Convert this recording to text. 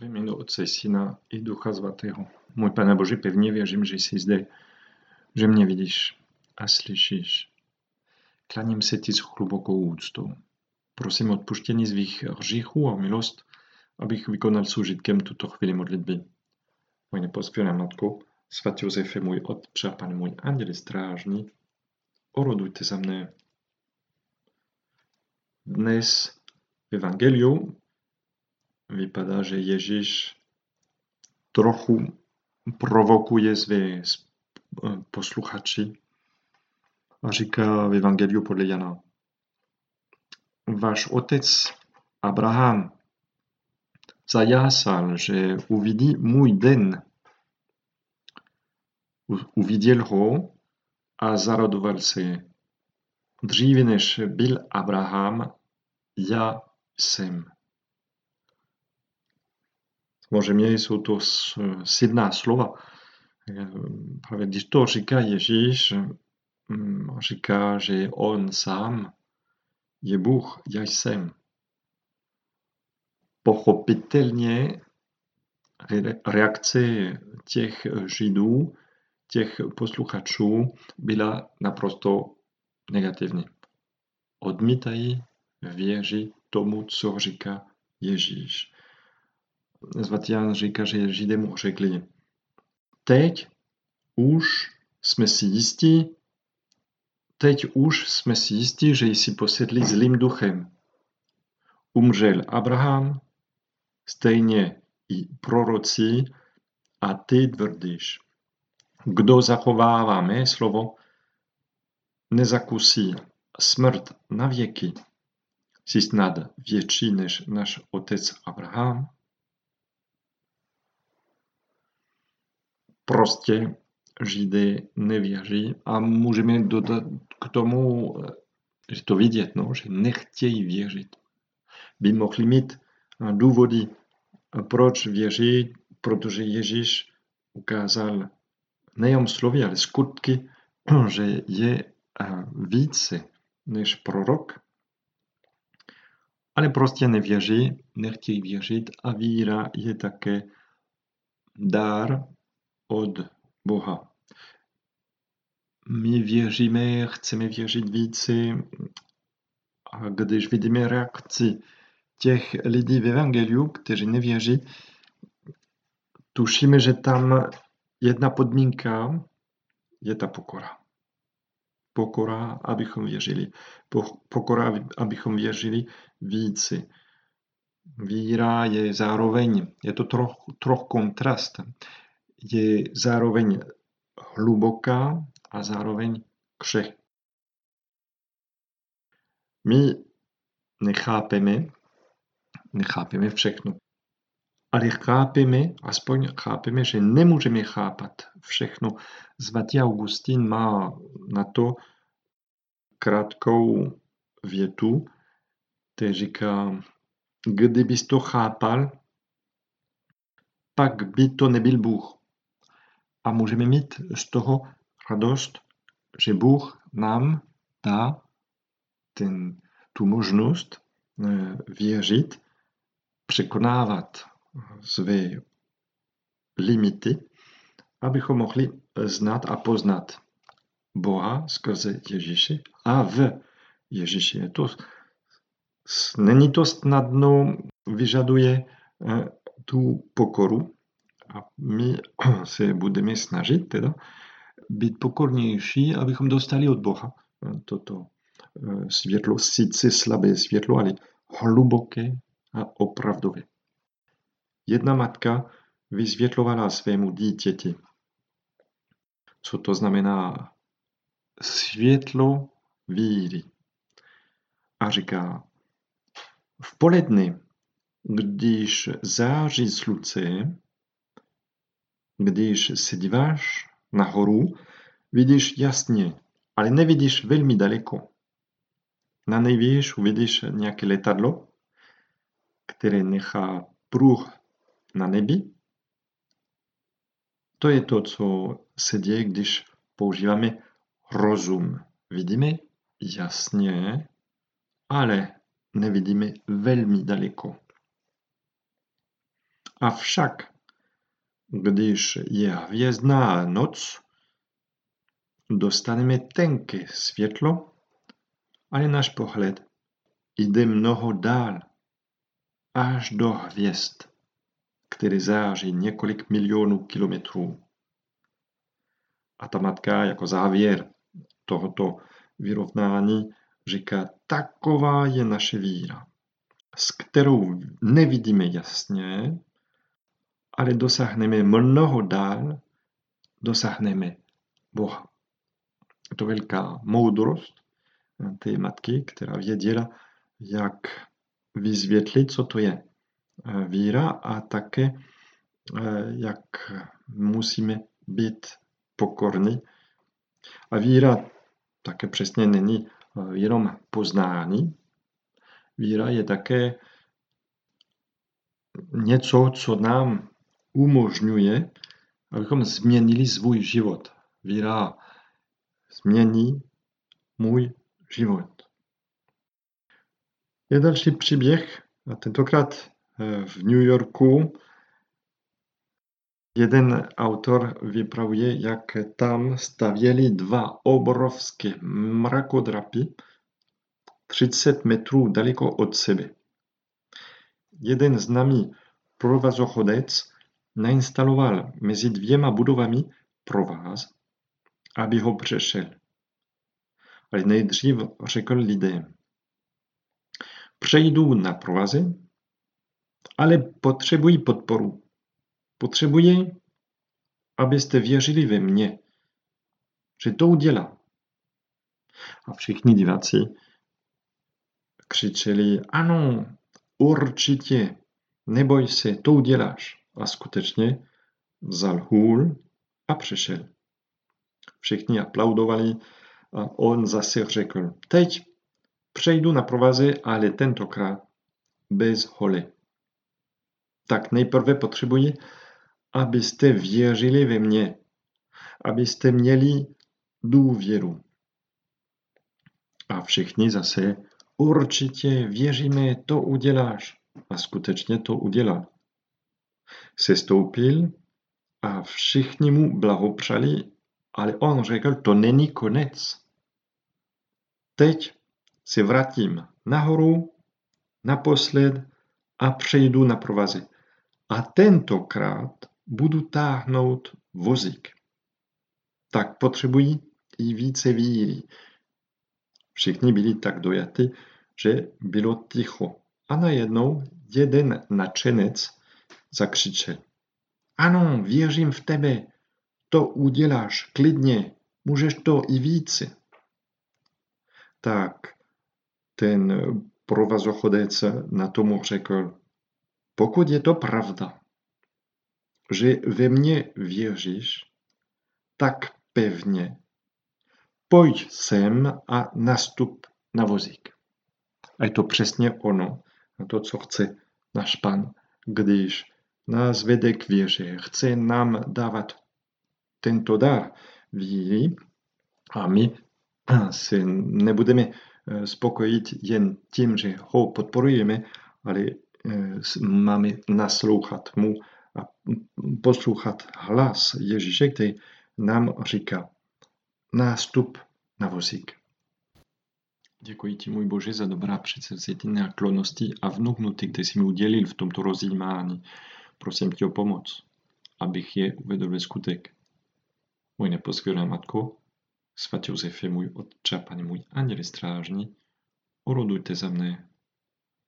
Ve jménu Otce, Syna i Ducha Svatého. Můj Pane Bože, pevně věřím, že jsi zde, že mě vidíš a slyšíš. Klaním se ti s hlubokou úctou. Prosím odpuštění svých hříchů a milost, abych vykonal s užitkem tuto chvíli modlitby. Moje nepospělá matko, svatý Josefe, můj otče, pane můj anděl strážný, orodujte za mne. Dnes v Evangeliu vypadá, že Ježíš trochu provokuje své posluchači a říká v Evangeliu podle Jana. Váš otec Abraham zajásal, že uvidí můj den. Uviděl ho a zaradoval se. Dříve než byl Abraham, já jsem. Samozřejmě jsou to silná slova. Právě když to říká Ježíš, říká, že on sám je Bůh, já jsem. Pochopitelně reakce těch Židů, těch posluchačů byla naprosto negativní. Odmítají věřit tomu, co říká Ježíš. Svatý Jan říká, že Židé mu řekli, teď už jsme si jistí, teď už jsme si jistí, že jsi posedlý zlým duchem. Umřel Abraham, stejně i proroci, a ty tvrdíš. Kdo zachovává mé slovo, nezakusí smrt na věky. Jsi snad větší než náš otec Abraham? Prostě Židé nevěří a můžeme dodat k tomu, že to vidět, no, že nechtějí věřit. By mohli mít důvody, proč věří, protože Ježíš ukázal nejen slovy, ale skutky, že je více než prorok, ale prostě nevěří, nechtějí věřit a víra je také dar od Boha. My věříme, chceme věřit více a když vidíme reakci těch lidí v Evangeliu, kteří nevěří, tušíme, že tam jedna podmínka je ta pokora. Pokora, abychom věřili. Pokora, abychom věřili více. Víra je zároveň, je to troch, troch kontrast je zároveň hluboká a zároveň křehká. My nechápeme, nechápeme všechno. Ale chápeme, aspoň chápeme, že nemůžeme chápat všechno. Svatý Augustín má na to krátkou větu, který říká, kdybys to chápal, pak by to nebyl Bůh a můžeme mít z toho radost, že Bůh nám dá ten, tu možnost eh, věřit, překonávat své limity, abychom mohli znát a poznat Boha skrze Ježíše a v Ježíši. Je to, není to snadno, vyžaduje eh, tu pokoru, my se budeme snažit teda být pokornější, abychom dostali od Boha toto eh, světlo, sice slabé světlo, ale hluboké a opravdové. Jedna matka vysvětlovala svému dítěti, co to znamená světlo víry. A říká, v poledne, když září slunce, když se díváš nahoru, vidíš jasně, ale nevidíš velmi daleko. Na nejvýš uvidíš nějaké letadlo, které nechá pruh na nebi. To je to, co se děje, když používáme rozum. Vidíme jasně, ale nevidíme velmi daleko. Avšak, když je hvězdná noc, dostaneme tenké světlo, ale náš pohled jde mnoho dál, až do hvězd, které září několik milionů kilometrů. A ta matka jako závěr tohoto vyrovnání říká, taková je naše víra, s kterou nevidíme jasně, ale dosáhneme mnoho dál, dosáhneme Boha. Je to velká moudrost té matky, která věděla, jak vysvětlit, co to je víra a také jak musíme být pokorní. A víra také přesně není jenom poznání. Víra je také něco, co nám umožňuje, abychom změnili svůj život. Víra změní můj život. Je další příběh, a tentokrát eh, v New Yorku. Jeden autor vypravuje, jak tam stavěli dva obrovské mrakodrapy 30 metrů daleko od sebe. Jeden známý provazochodec nainstaloval mezi dvěma budovami provaz, aby ho přešel. Ale nejdřív řekl lidem, přejdu na provaze, ale potřebuji podporu. Potřebuji, abyste věřili ve mě, že to udělá. A všichni diváci křičeli, ano, určitě, neboj se, to uděláš. A skutečně vzal hůl a přešel. Všichni aplaudovali a on zase řekl, teď přejdu na provaze, ale tentokrát bez holy. Tak nejprve potřebuji, abyste věřili ve mě, abyste měli důvěru. A všichni zase určitě věříme, to uděláš. A skutečně to udělal. Sestoupil a všichni mu blahopřali, ale on řekl, to není konec. Teď se vrátím nahoru, naposled a přejdu na provazy. A tentokrát budu táhnout vozík. Tak potřebují i více víry. Všichni byli tak dojati, že bylo ticho. A najednou jeden nadšenec zakřičel. Ano, věřím v tebe. To uděláš klidně. Můžeš to i více. Tak ten provazochodec na tomu řekl, pokud je to pravda, že ve mně věříš, tak pevně pojď sem a nastup na vozík. A je to přesně ono, to, co chce náš pan, když nás vede k věře, chce nám dávat tento dar víry a my se nebudeme eh, spokojit jen tím, že ho podporujeme, ale eh, máme naslouchat mu a poslouchat hlas Ježíše, který nám říká nástup na vozík. Děkuji ti, můj Bože, za dobrá předsevzetí náklonnosti a vnuknuty, které jsi mi udělil v tomto rozjímání. Prosím tě o pomoc, abych je uvedl ve skutek. Můj neposvěrná matko, svatý Josefe, můj otče, pane můj anděli strážní, orodujte za mne